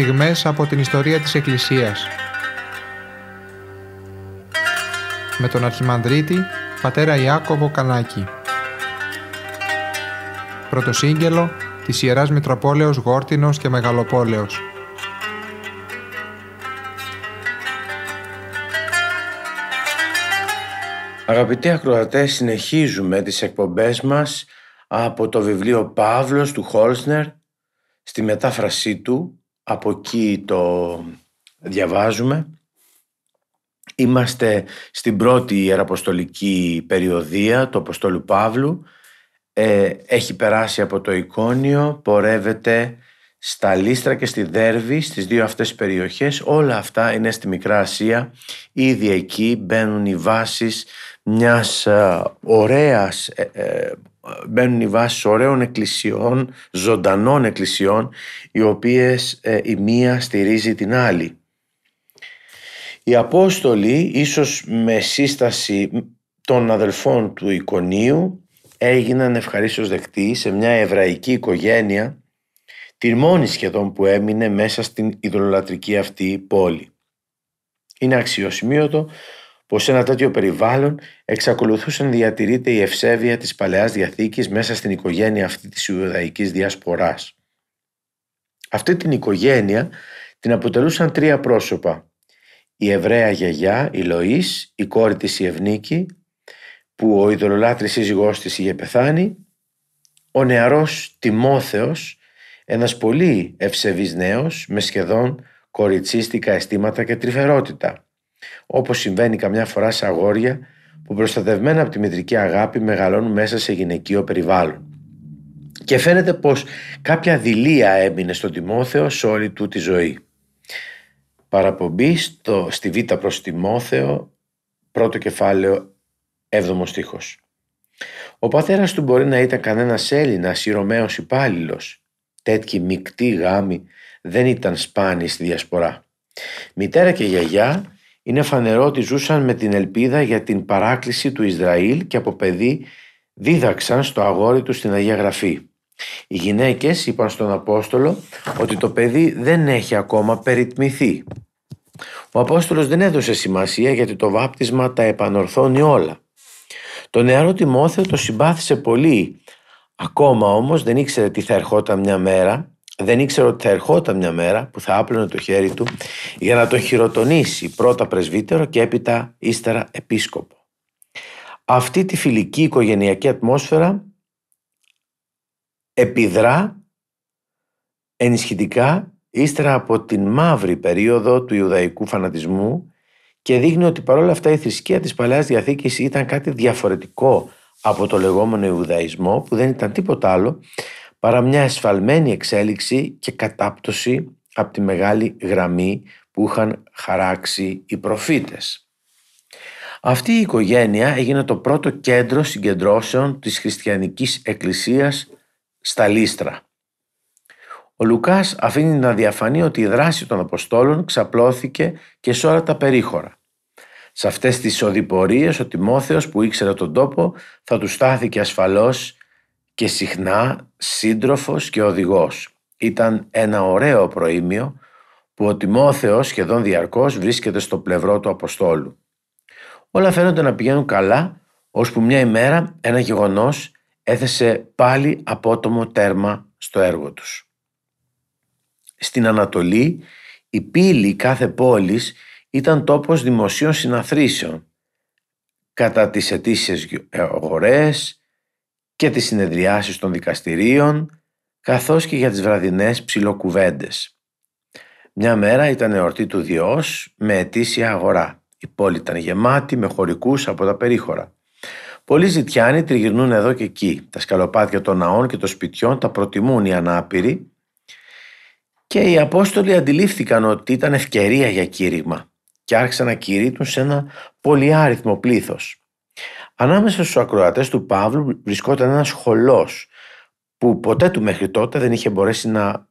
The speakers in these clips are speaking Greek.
στιγμές από την ιστορία της Εκκλησίας. Με τον Αρχιμανδρίτη, πατέρα Ιάκωβο Κανάκη. Πρωτοσύγγελο της Ιεράς Μητροπόλεως Γόρτινος και Μεγαλοπόλεως. Αγαπητοί ακροατές, συνεχίζουμε τις εκπομπές μας από το βιβλίο Παύλος του Χόλσνερ στη μετάφρασή του, από εκεί το διαβάζουμε. Είμαστε στην πρώτη ιεραποστολική περιοδία του Αποστόλου Παύλου. Ε, έχει περάσει από το εικόνιο, πορεύεται στα Λίστρα και στη Δέρβη, στις δύο αυτές περιοχές. Όλα αυτά είναι στη Μικρά Ασία. Ήδη εκεί μπαίνουν οι βάσεις μιας ε, ωραίας, ε, ε, μπαίνουν οι βάσεις ωραίων εκκλησιών, ζωντανών εκκλησιών, οι οποίες η μία στηρίζει την άλλη. Οι Απόστολοι, ίσως με σύσταση των αδελφών του Ικονίου, έγιναν ευχαρίστως δεκτοί σε μια εβραϊκή οικογένεια, τη μόνη σχεδόν που έμεινε μέσα στην ιδωλολατρική αυτή πόλη. Είναι αξιοσημείωτο πως σε ένα τέτοιο περιβάλλον εξακολουθούσε να διατηρείται η ευσέβεια της Παλαιάς Διαθήκης μέσα στην οικογένεια αυτή της Ιουδαϊκής Διασποράς. Αυτή την οικογένεια την αποτελούσαν τρία πρόσωπα. Η Εβραία γιαγιά, η Λοής, η κόρη της η Ευνίκη, που ο ειδωλολάτρης σύζυγός της είχε πεθάνει, ο νεαρός Τιμόθεος, ένας πολύ ευσεβής νέος με σχεδόν κοριτσίστικα αισθήματα και τρυφερότητα όπως συμβαίνει καμιά φορά σε αγόρια που προστατευμένα από τη μητρική αγάπη μεγαλώνουν μέσα σε γυναικείο περιβάλλον. Και φαίνεται πως κάποια δηλία έμεινε στον Τιμόθεο σε όλη του τη ζωή. Παραπομπή στο, στη Β' προς Τιμόθεο, πρώτο κεφάλαιο, έβδομος στίχος. Ο πατέρας του μπορεί να ήταν κανένας Έλληνας ή Ρωμαίος υπάλληλος. Τέτοιοι μεικτοί γάμοι δεν ήταν σπάνιοι στη διασπορά. Μητέρα και γιαγιά είναι φανερό ότι ζούσαν με την ελπίδα για την παράκληση του Ισραήλ και από παιδί δίδαξαν στο αγόρι τους στην Αγία Γραφή. Οι γυναίκες είπαν στον Απόστολο ότι το παιδί δεν έχει ακόμα περιτμηθεί. Ο Απόστολος δεν έδωσε σημασία γιατί το βάπτισμα τα επανορθώνει όλα. Το νεαρό Τιμόθεο το συμπάθησε πολύ. Ακόμα όμως δεν ήξερε τι θα ερχόταν μια μέρα δεν ήξερε ότι θα ερχόταν μια μέρα που θα άπλωνε το χέρι του για να τον χειροτονήσει πρώτα πρεσβύτερο και έπειτα ύστερα επίσκοπο. Αυτή τη φιλική οικογενειακή ατμόσφαιρα επιδρά ενισχυτικά ύστερα από την μαύρη περίοδο του Ιουδαϊκού φανατισμού και δείχνει ότι παρόλα αυτά η θρησκεία της Παλαιάς Διαθήκης ήταν κάτι διαφορετικό από το λεγόμενο Ιουδαϊσμό που δεν ήταν τίποτα άλλο παρά μια εσφαλμένη εξέλιξη και κατάπτωση από τη μεγάλη γραμμή που είχαν χαράξει οι προφήτες. Αυτή η οικογένεια έγινε το πρώτο κέντρο συγκεντρώσεων της χριστιανικής εκκλησίας στα Λίστρα. Ο Λουκάς αφήνει να διαφανεί ότι η δράση των Αποστόλων ξαπλώθηκε και σε όλα τα περίχωρα. Σε αυτές τις οδηπορίες ο Τιμόθεος που ήξερε τον τόπο θα του στάθηκε ασφαλώς και συχνά σύντροφος και οδηγός. Ήταν ένα ωραίο προήμιο που ο Τιμόθεος σχεδόν διαρκώς βρίσκεται στο πλευρό του Αποστόλου. Όλα φαίνονται να πηγαίνουν καλά, ώσπου μια ημέρα ένα γεγονός έθεσε πάλι απότομο τέρμα στο έργο τους. Στην Ανατολή, η πύλη κάθε πόλης ήταν τόπος δημοσίων συναθρήσεων. Κατά τις αιτήσεις αγορές, και τις συνεδριάσεις των δικαστηρίων, καθώς και για τις βραδινές ψιλοκουβέντες. Μια μέρα ήταν εορτή του Διός με ετήσια αγορά. Η πόλη ήταν γεμάτη με χωρικούς από τα περίχωρα. Πολλοί ζητιάνοι τριγυρνούν εδώ και εκεί. Τα σκαλοπάτια των ναών και των σπιτιών τα προτιμούν οι ανάπηροι και οι Απόστολοι αντιλήφθηκαν ότι ήταν ευκαιρία για κήρυγμα και άρχισαν να κηρύττουν σε ένα πολυάριθμο πλήθος. Ανάμεσα στους ακροατές του Παύλου βρισκόταν ένας χολός που ποτέ του μέχρι τότε δεν είχε μπορέσει να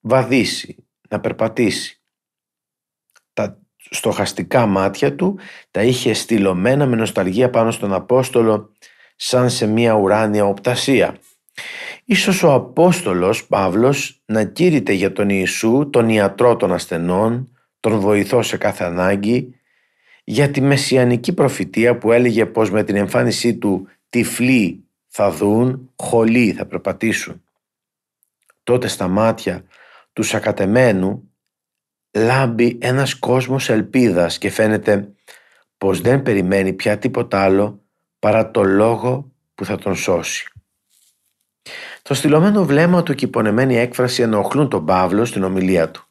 βαδίσει, να περπατήσει. Τα στοχαστικά μάτια του τα είχε στυλωμένα με νοσταλγία πάνω στον Απόστολο σαν σε μια ουράνια οπτασία. Ίσως ο Απόστολος Παύλος να κήρυτε για τον Ιησού, τον ιατρό των ασθενών, τον βοηθό σε κάθε ανάγκη, για τη μεσιανική προφητεία που έλεγε πως με την εμφάνισή του τυφλοί θα δουν, χολοί θα περπατήσουν. Τότε στα μάτια τους σακατεμένου λάμπει ένας κόσμος ελπίδας και φαίνεται πως δεν περιμένει πια τίποτα άλλο παρά το λόγο που θα τον σώσει. Το στυλωμένο βλέμμα του και η πονεμένη έκφραση ενοχλούν τον Παύλο στην ομιλία του.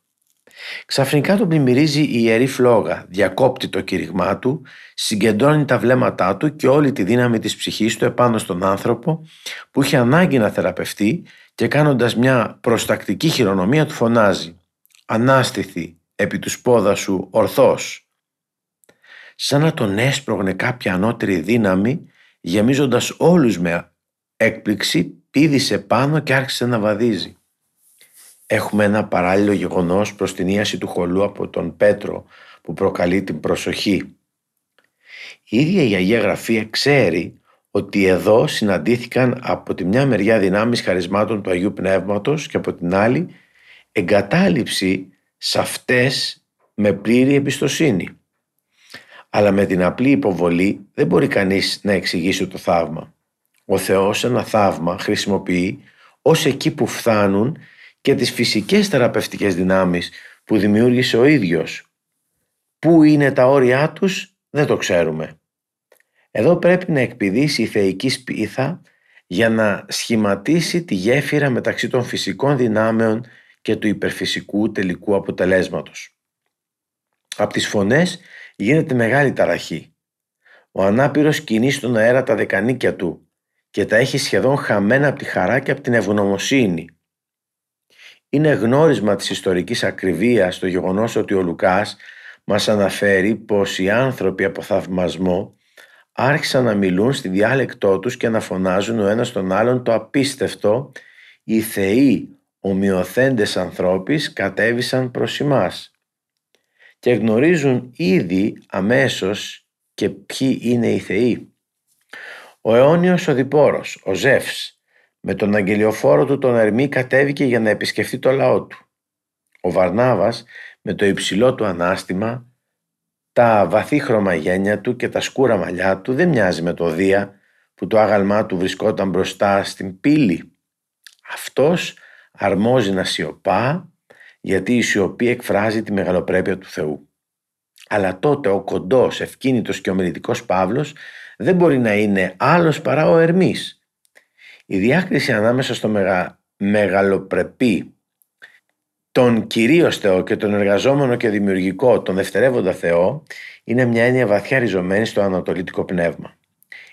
Ξαφνικά τον πλημμυρίζει η ιερή φλόγα, διακόπτει το κήρυγμά του, συγκεντρώνει τα βλέμματά του και όλη τη δύναμη της ψυχής του επάνω στον άνθρωπο που είχε ανάγκη να θεραπευτεί και κάνοντας μια προστακτική χειρονομία του φωνάζει «Ανάστηθη επί του σπόδα σου ορθός». Σαν να τον έσπρωγνε κάποια ανώτερη δύναμη γεμίζοντας όλους με έκπληξη πήδησε πάνω και άρχισε να βαδίζει. Έχουμε ένα παράλληλο γεγονός προς την ίαση του χολού από τον Πέτρο που προκαλεί την προσοχή. Η ίδια η Αγία Γραφή ξέρει ότι εδώ συναντήθηκαν από τη μια μεριά δυνάμεις χαρισμάτων του Αγίου Πνεύματος και από την άλλη εγκατάλειψη σε αυτές με πλήρη εμπιστοσύνη. Αλλά με την απλή υποβολή δεν μπορεί κανείς να εξηγήσει το θαύμα. Ο Θεός ένα θαύμα χρησιμοποιεί ως εκεί που φτάνουν και τις φυσικές θεραπευτικές δυνάμεις που δημιούργησε ο ίδιος. Πού είναι τα όρια τους δεν το ξέρουμε. Εδώ πρέπει να εκπηδήσει η θεϊκή σπίθα για να σχηματίσει τη γέφυρα μεταξύ των φυσικών δυνάμεων και του υπερφυσικού τελικού αποτελέσματος. Από τις φωνές γίνεται μεγάλη ταραχή. Ο ανάπηρος κινεί στον αέρα τα δεκανίκια του και τα έχει σχεδόν χαμένα από τη χαρά και από την ευγνωμοσύνη. Είναι γνώρισμα της ιστορικής ακρίβειας το γεγονός ότι ο Λουκάς μας αναφέρει πως οι άνθρωποι από θαυμασμό άρχισαν να μιλούν στη διάλεκτό τους και να φωνάζουν ο ένας τον άλλον το απίστευτο «Οι θεοί ομοιοθέντες ανθρώπεις κατέβησαν προς εμάς» και γνωρίζουν ήδη αμέσως και ποιοι είναι οι θεοί. Ο αιώνιος οδηπόρος, ο Ζεύς, με τον αγγελιοφόρο του τον Ερμή κατέβηκε για να επισκεφτεί το λαό του. Ο Βαρνάβας με το υψηλό του ανάστημα, τα βαθύ χρωμαγένια του και τα σκούρα μαλλιά του δεν μοιάζει με το Δία που το άγαλμά του βρισκόταν μπροστά στην πύλη. Αυτός αρμόζει να σιωπά γιατί η σιωπή εκφράζει τη μεγαλοπρέπεια του Θεού. Αλλά τότε ο κοντός, ευκίνητος και ομιλητικός Παύλος δεν μπορεί να είναι άλλος παρά ο Ερμής. Η διάκριση ανάμεσα στο μεγα... μεγαλοπρεπή τον κυρίως Θεό και τον εργαζόμενο και δημιουργικό, τον δευτερεύοντα Θεό, είναι μια έννοια βαθιά ριζωμένη στο ανατολίτικο πνεύμα.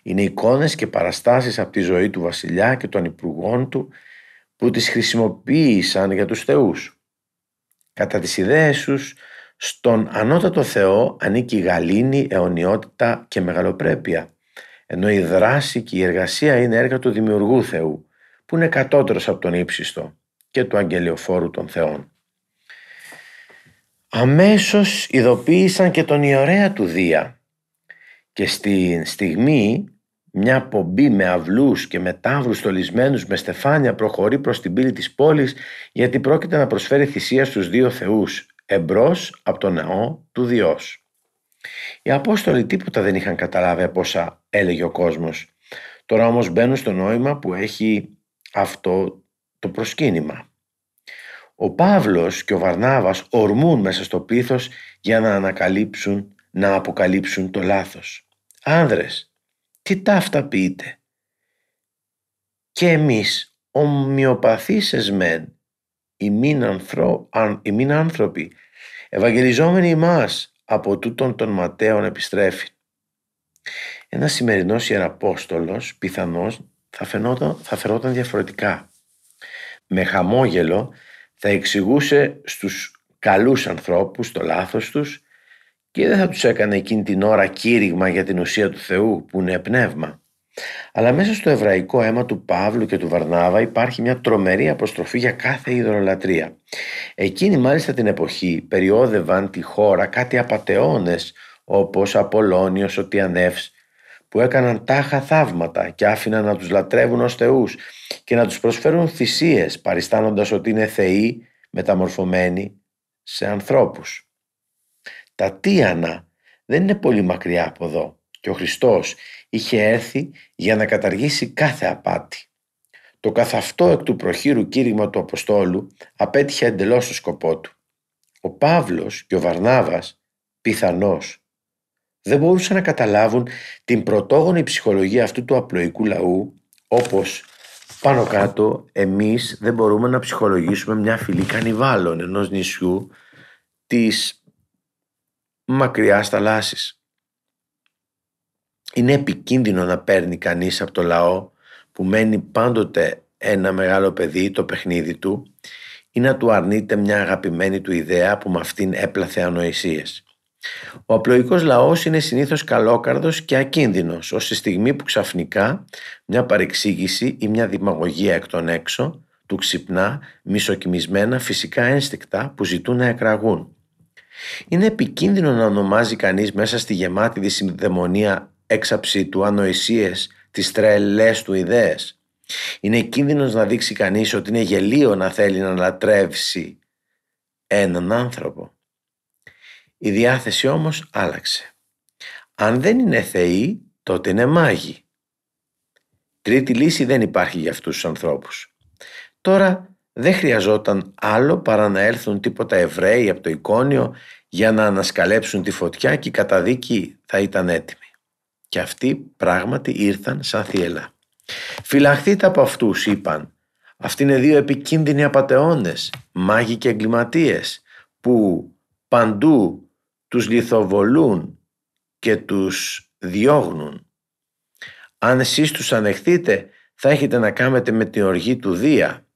Είναι εικόνες και παραστάσεις από τη ζωή του βασιλιά και των υπουργών του που τις χρησιμοποίησαν για τους θεούς. Κατά τις ιδέες τους, στον ανώτατο Θεό ανήκει η γαλήνη, αιωνιότητα και μεγαλοπρέπεια, ενώ η δράση και η εργασία είναι έργα του δημιουργού Θεού, που είναι κατώτερος από τον ύψιστο και του αγγελιοφόρου των Θεών. Αμέσως ειδοποίησαν και τον ιερέα του Δία και στη στιγμή μια πομπή με αυλούς και με τάβρους στολισμένους με στεφάνια προχωρεί προς την πύλη της πόλης γιατί πρόκειται να προσφέρει θυσία στους δύο θεούς εμπρός από τον ναό του Διός. Οι Απόστολοι τίποτα δεν είχαν καταλάβει από όσα έλεγε ο κόσμος. Τώρα όμως μπαίνουν στο νόημα που έχει αυτό το προσκύνημα. Ο Παύλος και ο Βαρνάβας ορμούν μέσα στο πίθος για να ανακαλύψουν, να αποκαλύψουν το λάθος. Άνδρες, τι ταύτα πείτε. Και εμείς ομοιοπαθείς εσμέν, οι μήν άνθρωποι, ευαγγελιζόμενοι μας από τούτον των ματέων επιστρέφει. Ένας σημερινός ιεραπόστολος πιθανώς θα, φαινόταν, θα φερόταν διαφορετικά. Με χαμόγελο θα εξηγούσε στους καλούς ανθρώπους το λάθος τους και δεν θα τους έκανε εκείνη την ώρα κήρυγμα για την ουσία του Θεού που είναι πνεύμα. Αλλά μέσα στο εβραϊκό αίμα του Παύλου και του Βαρνάβα υπάρχει μια τρομερή αποστροφή για κάθε υδρολατρεία. Εκείνη μάλιστα την εποχή περιόδευαν τη χώρα κάτι απατεώνες όπως Απολώνιος, ο Τιανεύς που έκαναν τάχα θαύματα και άφηναν να τους λατρεύουν ως θεούς και να τους προσφέρουν θυσίες παριστάνοντας ότι είναι θεοί μεταμορφωμένοι σε ανθρώπους. Τα τίανα δεν είναι πολύ μακριά από εδώ και ο Χριστός είχε έρθει για να καταργήσει κάθε απάτη. Το καθ' αυτό εκ του προχείρου κήρυγμα του Αποστόλου απέτυχε εντελώς το σκοπό του. Ο Παύλος και ο Βαρνάβας πιθανώς δεν μπορούσαν να καταλάβουν την πρωτόγονη ψυχολογία αυτού του απλοϊκού λαού όπως πάνω κάτω εμείς δεν μπορούμε να ψυχολογήσουμε μια φυλή κανιβάλων ενός νησιού της μακριάς θαλάσσης. Είναι επικίνδυνο να παίρνει κανείς από το λαό που μένει πάντοτε ένα μεγάλο παιδί το παιχνίδι του ή να του αρνείται μια αγαπημένη του ιδέα που με αυτήν έπλαθε ανοησίες. Ο απλοϊκός λαός είναι συνήθως καλόκαρδος και ακίνδυνος ως τη στιγμή που ξαφνικά μια παρεξήγηση ή μια δημαγωγία εκ των έξω του ξυπνά, μισοκιμισμένα φυσικά ένστικτα που ζητούν να εκραγούν. Είναι επικίνδυνο να ονομάζει κανείς μέσα στη γεμάτη δυσυνδαιμονία έξαψη του ανοησίες τις τρελές του ιδέες. Είναι κίνδυνος να δείξει κανείς ότι είναι γελίο να θέλει να λατρεύσει έναν άνθρωπο. Η διάθεση όμως άλλαξε. Αν δεν είναι θεοί, τότε είναι μάγοι. Τρίτη λύση δεν υπάρχει για αυτούς τους ανθρώπους. Τώρα δεν χρειαζόταν άλλο παρά να έλθουν τίποτα Εβραίοι από το εικόνιο για να ανασκαλέψουν τη φωτιά και η καταδίκη θα ήταν έτοιμη. Και αυτοί πράγματι ήρθαν σαν θύελα. Φυλαχθείτε από αυτούς, είπαν. Αυτοί είναι δύο επικίνδυνοι απατεώνες, μάγοι και εγκληματίες, που παντού τους λιθοβολούν και τους διώγνουν. Αν εσείς τους ανεχθείτε, θα έχετε να κάνετε με την οργή του Δία.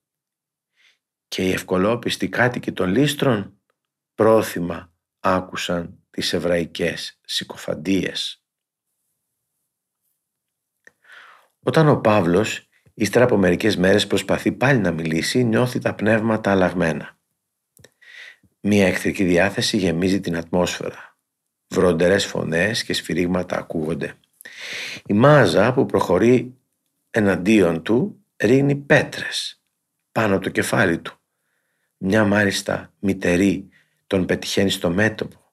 Και οι ευκολόπιστοι κάτοικοι των λίστρων πρόθυμα άκουσαν τις εβραϊκές συκοφαντίες. Όταν ο Παύλος, ύστερα από μερικές μέρες προσπαθεί πάλι να μιλήσει, νιώθει τα πνεύματα αλλαγμένα. Μία εχθρική διάθεση γεμίζει την ατμόσφαιρα. Βροντερές φωνές και σφυρίγματα ακούγονται. Η μάζα που προχωρεί εναντίον του ρίχνει πέτρες πάνω το κεφάλι του. Μια μάλιστα μητερή τον πετυχαίνει στο μέτωπο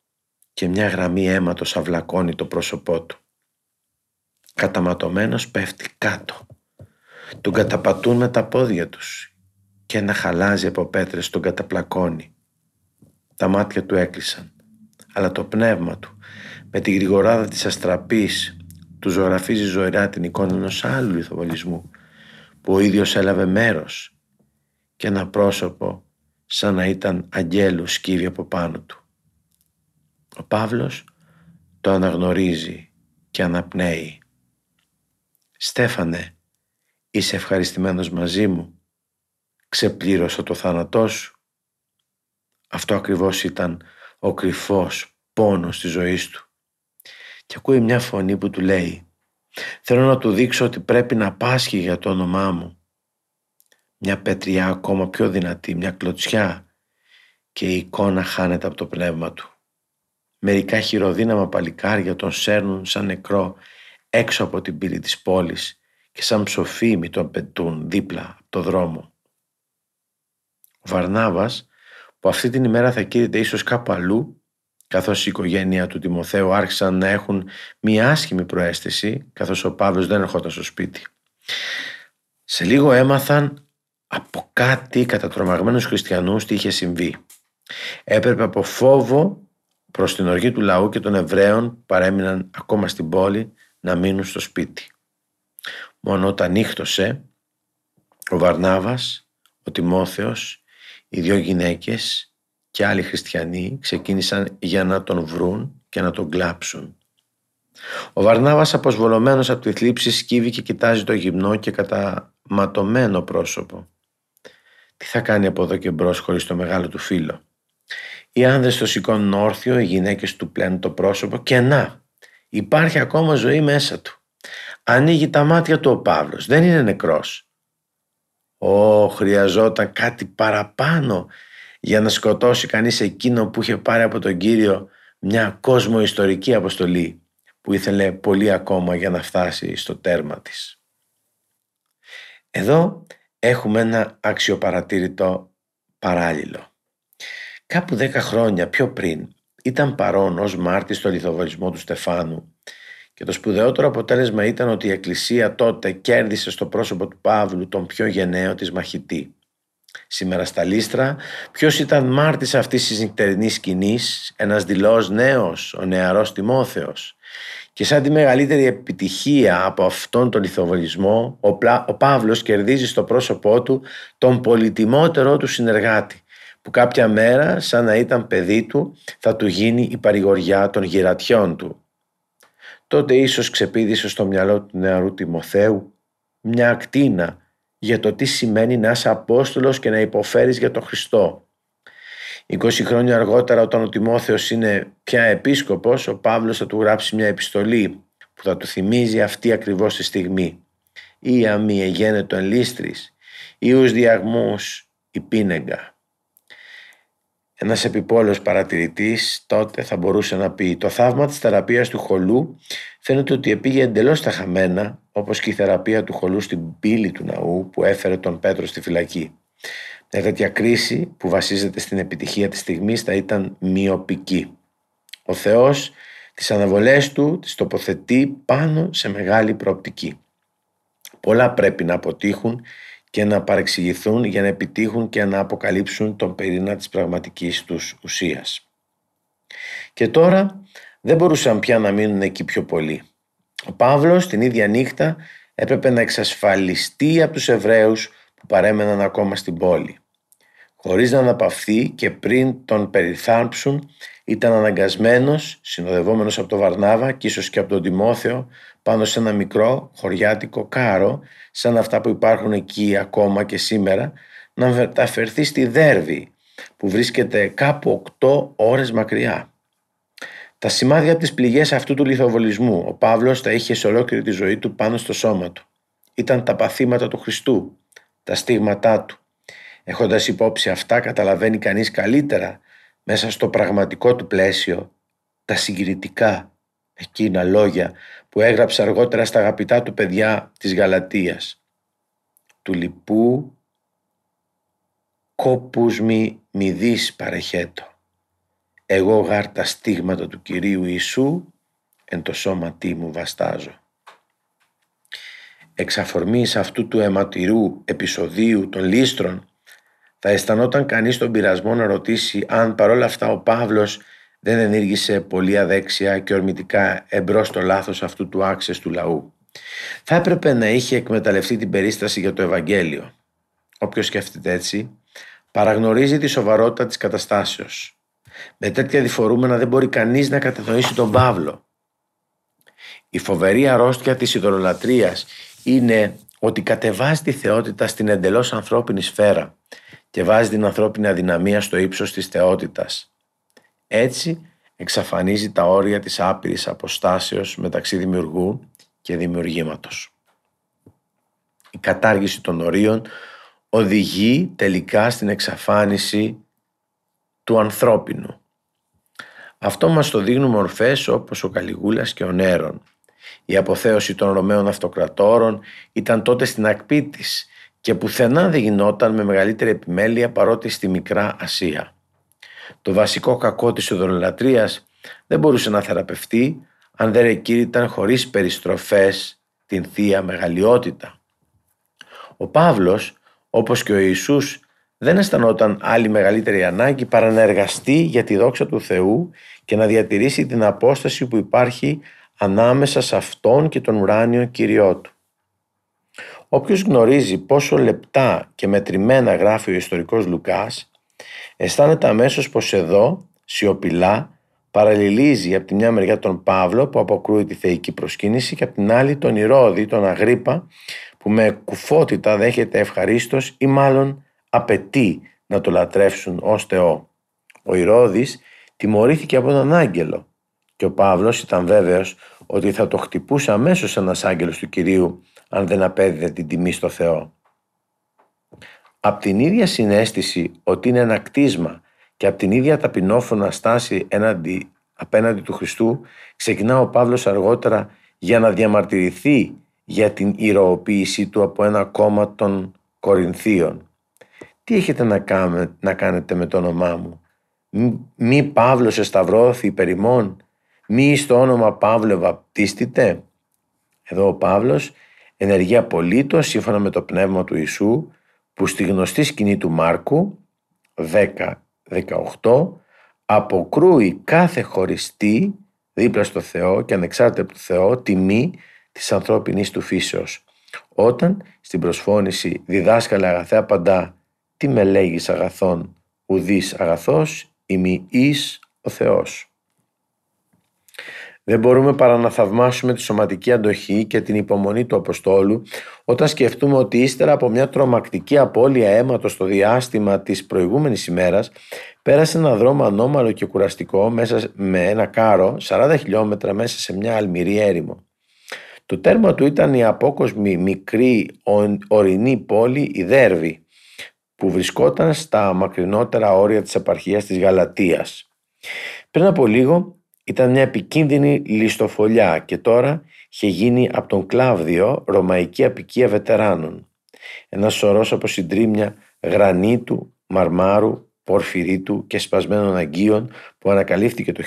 και μια γραμμή αίματος αυλακώνει το πρόσωπό του καταματωμένος πέφτει κάτω. Τον καταπατούν με τα πόδια τους και ένα χαλάζι από πέτρες τον καταπλακώνει. Τα μάτια του έκλεισαν, αλλά το πνεύμα του με τη γρηγοράδα της αστραπής του ζωγραφίζει ζωηρά την εικόνα ενός άλλου λιθοβολισμού που ο ίδιος έλαβε μέρος και ένα πρόσωπο σαν να ήταν αγγέλου σκύβει από πάνω του. Ο Παύλος το αναγνωρίζει και αναπνέει «Στέφανε, είσαι ευχαριστημένος μαζί μου. Ξεπλήρωσα το θάνατό σου». Αυτό ακριβώς ήταν ο κρυφός πόνος της ζωής του. Και ακούει μια φωνή που του λέει «Θέλω να του δείξω ότι πρέπει να πάσχει για το όνομά μου». Μια πετριά ακόμα πιο δυνατή, μια κλωτσιά και η εικόνα χάνεται από το πνεύμα του. Μερικά χειροδύναμα παλικάρια τον σέρνουν σαν νεκρό έξω από την πύλη της πόλης και σαν ψοφίμι τον πετούν δίπλα από το δρόμο. Ο Βαρνάβας που αυτή την ημέρα θα κήρυται ίσως κάπου αλλού καθώς η οικογένεια του Τιμοθέου άρχισαν να έχουν μία άσχημη προέστηση καθώς ο Παύλος δεν ερχόταν στο σπίτι. Σε λίγο έμαθαν από κάτι κατατρομαγμένους χριστιανούς τι είχε συμβεί. Έπρεπε από φόβο προς την οργή του λαού και των Εβραίων που παρέμειναν ακόμα στην πόλη να μείνουν στο σπίτι. Μόνο όταν νύχτωσε, ο Βαρνάβας, ο Τιμόθεος, οι δύο γυναίκες και άλλοι χριστιανοί ξεκίνησαν για να τον βρουν και να τον κλάψουν. Ο Βαρνάβας αποσβολωμένος από τη θλίψη σκύβει και κοιτάζει το γυμνό και καταματωμένο πρόσωπο. Τι θα κάνει από εδώ και μπρος χωρίς το μεγάλο του φίλο; Οι άνδρες το σηκώνουν όρθιο, οι γυναίκες του πλένουν το πρόσωπο και να, Υπάρχει ακόμα ζωή μέσα του. Ανοίγει τα μάτια του ο Παύλος. Δεν είναι νεκρός. Ω, χρειαζόταν κάτι παραπάνω για να σκοτώσει κανείς εκείνο που είχε πάρει από τον Κύριο μια κόσμο ιστορική αποστολή. που ήθελε πολύ ακόμα για να φτάσει στο τέρμα της. Εδώ έχουμε ένα αξιοπαρατήρητο παράλληλο. Κάπου δέκα χρόνια πιο πριν ήταν παρόν ως μάρτης στο λιθοβολισμό του Στεφάνου και το σπουδαιότερο αποτέλεσμα ήταν ότι η Εκκλησία τότε κέρδισε στο πρόσωπο του Παύλου τον πιο γενναίο της μαχητή. Σήμερα στα Λίστρα, ποιος ήταν μάρτης αυτής της νυχτερινής σκηνής, ένας δηλός νέος, ο νεαρός Τιμόθεος. Και σαν τη μεγαλύτερη επιτυχία από αυτόν τον ηθοβολισμό, ο, Πλα... ο Παύλος κερδίζει στο πρόσωπό του τον πολυτιμότερό του συνεργάτη, που κάποια μέρα, σαν να ήταν παιδί του, θα του γίνει η παρηγοριά των γυρατιών του. Τότε ίσως ξεπίδησε στο μυαλό του νεαρού Τιμοθέου μια ακτίνα για το τι σημαίνει να είσαι Απόστολος και να υποφέρεις για τον Χριστό. 20 χρόνια αργότερα όταν ο Τιμόθεος είναι πια επίσκοπος, ο Παύλος θα του γράψει μια επιστολή που θα του θυμίζει αυτή ακριβώς τη στιγμή. «Ή αμή εγένετο εν λίστρης, ή ους διαγμούς η πίνεγκα». Ένας επιπόλαιος παρατηρητής τότε θα μπορούσε να πει «Το θαύμα της θεραπείας του χολού φαίνεται ότι επήγε εντελώς στα χαμένα, όπως και η θεραπεία του χολού στην πύλη του ναού που έφερε τον Πέτρο στη φυλακή». Μια τέτοια κρίση που βασίζεται στην επιτυχία της στιγμής θα ήταν μειοπική. Ο Θεός τις αναβολές του τις τοποθετεί πάνω σε μεγάλη προοπτική. Πολλά πρέπει να αποτύχουν και να παρεξηγηθούν για να επιτύχουν και να αποκαλύψουν τον πυρήνα της πραγματικής τους ουσίας. Και τώρα δεν μπορούσαν πια να μείνουν εκεί πιο πολύ. Ο Παύλος την ίδια νύχτα έπρεπε να εξασφαλιστεί από τους Εβραίους που παρέμεναν ακόμα στην πόλη. Χωρίς να αναπαυθεί και πριν τον περιθάμψουν ήταν αναγκασμένος, συνοδευόμενος από τον Βαρνάβα και ίσως και από τον Τιμόθεο, πάνω σε ένα μικρό χωριάτικο κάρο, σαν αυτά που υπάρχουν εκεί ακόμα και σήμερα, να μεταφερθεί στη Δέρβη, που βρίσκεται κάπου 8 ώρες μακριά. Τα σημάδια από τις πληγές αυτού του λιθοβολισμού ο Παύλος τα είχε σε ολόκληρη τη ζωή του πάνω στο σώμα του. Ήταν τα παθήματα του Χριστού, τα στίγματά του. Έχοντας υπόψη αυτά καταλαβαίνει κανείς καλύτερα μέσα στο πραγματικό του πλαίσιο τα συγκριτικά εκείνα λόγια που έγραψε αργότερα στα αγαπητά του παιδιά της Γαλατίας. Του λοιπού κόπους μη μη δεις παρεχέτω. Εγώ γάρ τα στίγματα του Κυρίου Ιησού εν το σώματί μου βαστάζω. Εξ αφορμής αυτού του αιματηρού επεισοδίου των λίστρων θα αισθανόταν κανείς τον πειρασμό να ρωτήσει αν παρόλα αυτά ο Παύλος δεν ενήργησε πολύ αδέξια και ορμητικά εμπρός στο λάθος αυτού του άξες του λαού. Θα έπρεπε να είχε εκμεταλλευτεί την περίσταση για το Ευαγγέλιο. Όποιος σκέφτεται έτσι, παραγνωρίζει τη σοβαρότητα της καταστάσεως. Με τέτοια διφορούμενα δεν μπορεί κανείς να κατανοήσει τον Παύλο. Η φοβερή αρρώστια της ιδωλολατρίας είναι ότι κατεβάζει τη θεότητα στην εντελώς ανθρώπινη σφαίρα και βάζει την ανθρώπινη αδυναμία στο ύψος της θεότητας. Έτσι εξαφανίζει τα όρια της άπειρης αποστάσεως μεταξύ δημιουργού και δημιουργήματος. Η κατάργηση των ορίων οδηγεί τελικά στην εξαφάνιση του ανθρώπινου. Αυτό μας το δείχνουν μορφές όπως ο Καλιγούλας και ο Νέρον. Η αποθέωση των Ρωμαίων αυτοκρατόρων ήταν τότε στην ακπή της και πουθενά δεν γινόταν με μεγαλύτερη επιμέλεια παρότι στη Μικρά Ασία. Το βασικό κακό της οδολατρίας δεν μπορούσε να θεραπευτεί αν δεν εκήρυταν χωρίς περιστροφές την Θεία Μεγαλειότητα. Ο Παύλος, όπως και ο Ιησούς, δεν αισθανόταν άλλη μεγαλύτερη ανάγκη παρά να εργαστεί για τη δόξα του Θεού και να διατηρήσει την απόσταση που υπάρχει ανάμεσα σε Αυτόν και τον ουράνιο Κυριό του. Όποιος γνωρίζει πόσο λεπτά και μετρημένα γράφει ο ιστορικός Λουκάς, αισθάνεται αμέσως πως εδώ, σιωπηλά, παραλληλίζει από τη μια μεριά τον Παύλο που αποκρούει τη θεϊκή προσκύνηση και από την άλλη τον Ηρώδη, τον Αγρίπα, που με κουφότητα δέχεται ευχαρίστως ή μάλλον απαιτεί να το λατρεύσουν ως Θεό. Ο Ηρώδης τιμωρήθηκε από τον άγγελο και ο Παύλος ήταν βέβαιος ότι θα το χτυπούσε αμέσως ένας άγγελος του Κυρίου αν δεν απέδιδε την τιμή στο Θεό. Απ' την ίδια συνέστηση ότι είναι ένα κτίσμα και απ' την ίδια ταπεινόφωνα στάση έναντι απέναντι του Χριστού, ξεκινά ο Παύλος αργότερα για να διαμαρτυρηθεί για την ηρωοποίησή του από ένα κόμμα των Κορινθίων. Τι έχετε να, να κάνετε με το όνομά μου; Μη Παύλος εσταυρώθη υπερημών. Μη στο όνομα Παύλο βαπτίστητε; Εδώ ο Παύλος ενεργεί απολύτως σύμφωνα με το πνεύμα του Ιησού που στη γνωστή σκηνή του Μάρκου 10-18 αποκρούει κάθε χωριστή δίπλα στο Θεό και ανεξάρτητα από το Θεό τιμή της ανθρώπινης του φύσεως. Όταν στην προσφώνηση διδάσκαλε αγαθέ απαντά «Τι με λέγεις αγαθόν, ουδής αγαθός, ημι εις ο Θεός». Δεν μπορούμε παρά να θαυμάσουμε τη σωματική αντοχή και την υπομονή του Αποστόλου όταν σκεφτούμε ότι ύστερα από μια τρομακτική απώλεια αίματος στο διάστημα της προηγούμενης ημέρας πέρασε ένα δρόμο ανώμαλο και κουραστικό μέσα με ένα κάρο 40 χιλιόμετρα μέσα σε μια αλμυρή έρημο. Το τέρμα του ήταν η απόκοσμη μικρή ορεινή πόλη η Δέρβη που βρισκόταν στα μακρινότερα όρια της επαρχίας της Γαλατίας. Πριν από λίγο ήταν μια επικίνδυνη ληστοφολιά και τώρα είχε γίνει από τον Κλάβδιο ρωμαϊκή απικία βετεράνων. Ένα σωρός από συντρίμια γρανίτου, μαρμάρου, πορφυρίτου και σπασμένων αγκίων που ανακαλύφθηκε το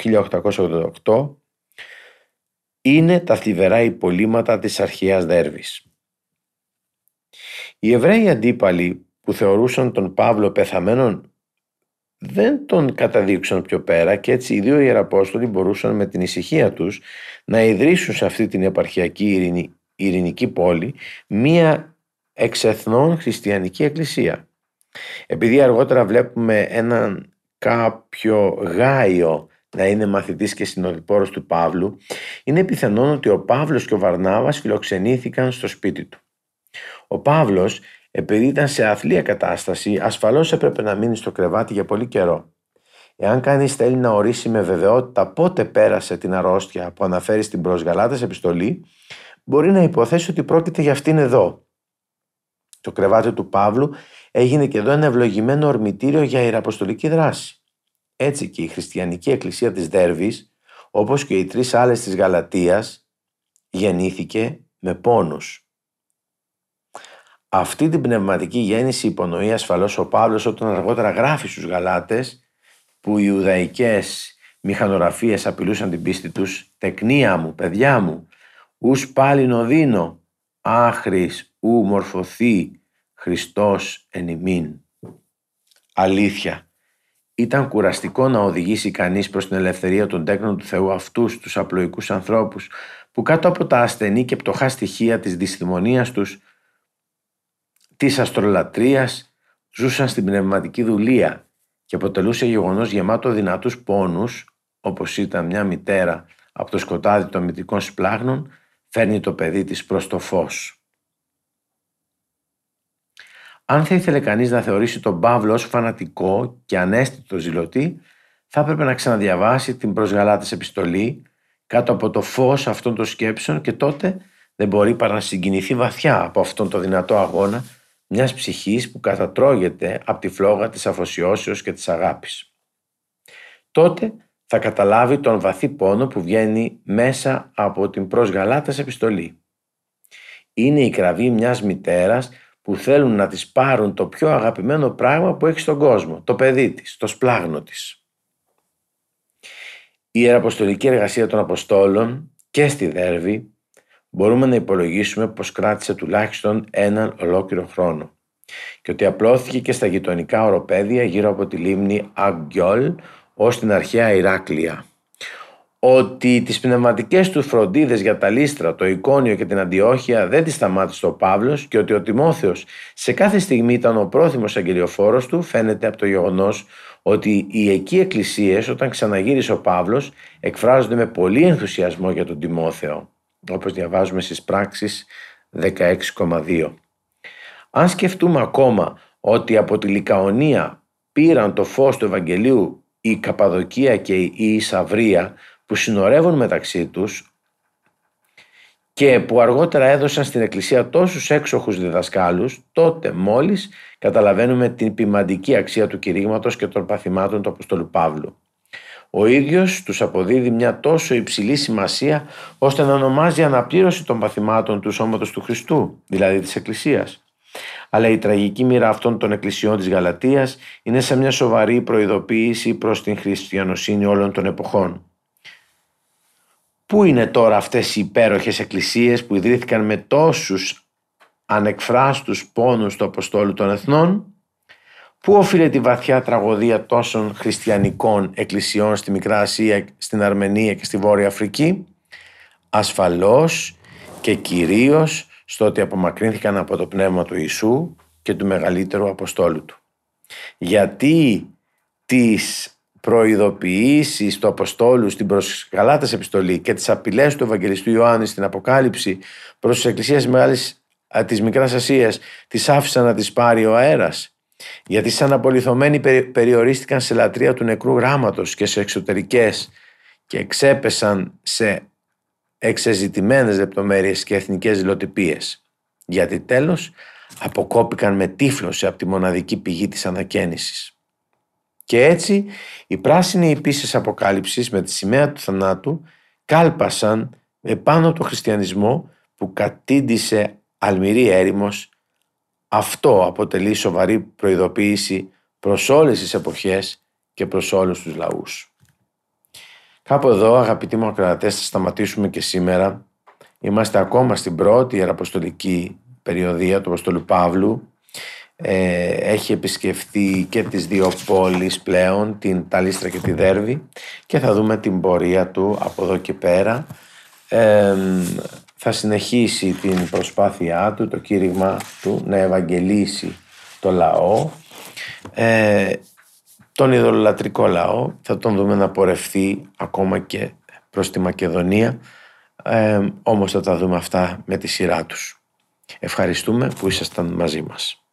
1888 είναι τα θλιβερά υπολείμματα της αρχαίας Δέρβης. Οι Εβραίοι αντίπαλοι που θεωρούσαν τον Παύλο πεθαμένον δεν τον καταδείξαν πιο πέρα και έτσι οι δύο Ιεραπόστολοι μπορούσαν με την ησυχία τους να ιδρύσουν σε αυτή την επαρχιακή ειρηνική πόλη μία εξεθνών χριστιανική εκκλησία. Επειδή αργότερα βλέπουμε έναν κάποιο Γάιο να είναι μαθητής και συνοδοιπόρος του Παύλου, είναι πιθανόν ότι ο Παύλος και ο Βαρνάβας φιλοξενήθηκαν στο σπίτι του. Ο Παύλος επειδή ήταν σε αθλία κατάσταση, ασφαλώς έπρεπε να μείνει στο κρεβάτι για πολύ καιρό. Εάν κανείς θέλει να ορίσει με βεβαιότητα πότε πέρασε την αρρώστια που αναφέρει στην προ επιστολή, μπορεί να υποθέσει ότι πρόκειται για αυτήν εδώ. Το κρεβάτι του Παύλου έγινε και εδώ ένα ευλογημένο ορμητήριο για ιεραποστολική δράση. Έτσι και η χριστιανική εκκλησία της Δέρβης, όπως και οι τρεις άλλες της Γαλατίας, γεννήθηκε με πόνους. Αυτή την πνευματική γέννηση υπονοεί ασφαλώς ο Παύλος όταν αργότερα γράφει στους Γαλάτες που οι Ιουδαϊκές μηχανογραφίες απειλούσαν την πίστη τους «Τεκνία μου, παιδιά μου, ους πάλι νοδίνω, άχρης ου μορφωθεί Χριστός εν ημίν». Αλήθεια. Ήταν κουραστικό να οδηγήσει κανείς προς την ελευθερία των τέκνων του Θεού αυτούς τους απλοϊκούς ανθρώπους που κάτω από τα ασθενή και πτωχά στοιχεία της δυσθυμονίας τους της αστρολατρίας ζούσαν στην πνευματική δουλεία και αποτελούσε γεγονός γεμάτο δυνατούς πόνους όπως ήταν μια μητέρα από το σκοτάδι των μυτικών σπλάγνων φέρνει το παιδί της προς το φως. Αν θα ήθελε κανείς να θεωρήσει τον Παύλο ως φανατικό και ανέστητο ζηλωτή, θα έπρεπε να ξαναδιαβάσει την προς Γαλάτες επιστολή κάτω από το φως αυτών των σκέψεων και τότε δεν μπορεί παρά να συγκινηθεί βαθιά από αυτόν τον δυνατό αγώνα μιας ψυχής που κατατρώγεται από τη φλόγα της αφοσιώσεως και της αγάπης. Τότε θα καταλάβει τον βαθύ πόνο που βγαίνει μέσα από την προς Γαλάτας επιστολή. Είναι η κραυγή μιας μητέρας που θέλουν να της πάρουν το πιο αγαπημένο πράγμα που έχει στον κόσμο, το παιδί της, το σπλάγνο της. Η Ιεραποστολική εργασία των Αποστόλων και στη Δέρβη μπορούμε να υπολογίσουμε πως κράτησε τουλάχιστον έναν ολόκληρο χρόνο και ότι απλώθηκε και στα γειτονικά οροπέδια γύρω από τη λίμνη Αγγιόλ ως την αρχαία Ηράκλεια. Ότι τις πνευματικές του φροντίδες για τα Λίστρα, το Εικόνιο και την Αντιόχεια δεν τις σταμάτησε ο Παύλος και ότι ο Τιμόθεος σε κάθε στιγμή ήταν ο πρόθυμος αγγελιοφόρος του φαίνεται από το γεγονός ότι οι εκεί εκκλησίες όταν ξαναγύρισε ο Παύλος εκφράζονται με πολύ ενθουσιασμό για τον Τιμόθεο όπως διαβάζουμε στις πράξεις 16,2. Αν σκεφτούμε ακόμα ότι από τη Λικαονία πήραν το φως του Ευαγγελίου η Καπαδοκία και η Ισαβρία που συνορεύουν μεταξύ τους και που αργότερα έδωσαν στην Εκκλησία τόσους έξοχους διδασκάλους, τότε μόλις καταλαβαίνουμε την ποιμαντική αξία του κηρύγματος και των παθημάτων του Αποστολού Παύλου. Ο ίδιος τους αποδίδει μια τόσο υψηλή σημασία ώστε να ονομάζει αναπλήρωση των παθημάτων του σώματος του Χριστού, δηλαδή της Εκκλησίας. Αλλά η τραγική μοίρα αυτών των εκκλησιών της Γαλατίας είναι σε μια σοβαρή προειδοποίηση προς την χριστιανοσύνη όλων των εποχών. Πού είναι τώρα αυτές οι υπέροχες εκκλησίες που ιδρύθηκαν με τόσους ανεκφράστους πόνους του Αποστόλου των Εθνών, Πού οφείλεται η βαθιά τραγωδία τόσων χριστιανικών εκκλησιών στη Μικρά Ασία, στην Αρμενία και στη Βόρεια Αφρική, ασφαλώς και κυρίως στο ότι απομακρύνθηκαν από το πνεύμα του Ιησού και του μεγαλύτερου Αποστόλου του. Γιατί τις προειδοποιήσεις του Αποστόλου στην προς επιστολή και τις απειλές του Ευαγγελιστού Ιωάννη στην Αποκάλυψη προς τις εκκλησίες μεγάλης της Μικράς Ασίας τις άφησαν να τις πάρει ο αέρας; Γιατί σαν απολυθωμένοι περιορίστηκαν σε λατρεία του νεκρού γράμματος και σε εξωτερικές και εξέπεσαν σε εξεζητημένες λεπτομέρειες και εθνικές δηλοτυπίες. Γιατί τέλος αποκόπηκαν με τύφλωση από τη μοναδική πηγή της ανακαίνησης. Και έτσι οι πράσινοι υπήσεις αποκάλυψης με τη σημαία του θανάτου κάλπασαν επάνω από το χριστιανισμό που κατήντησε αλμυρή έρημος αυτό αποτελεί σοβαρή προειδοποίηση προς όλες τις εποχές και προς όλους τους λαούς. Κάπου εδώ αγαπητοί μου ακροατές θα σταματήσουμε και σήμερα. Είμαστε ακόμα στην πρώτη ιεραποστολική περιοδία του Αποστολού Παύλου. Ε, έχει επισκεφθεί και τις δύο πόλεις πλέον, την Ταλίστρα και τη Δέρβη και θα δούμε την πορεία του από εδώ και πέρα. Ε, θα συνεχίσει την προσπάθειά του, το κήρυγμα του να ευαγγελίσει το λαό, ε, τον ειδωλολατρικό λαό, θα τον δούμε να πορευθεί ακόμα και προς τη Μακεδονία, ε, όμως θα τα δούμε αυτά με τη σειρά τους. Ευχαριστούμε που ήσασταν μαζί μας.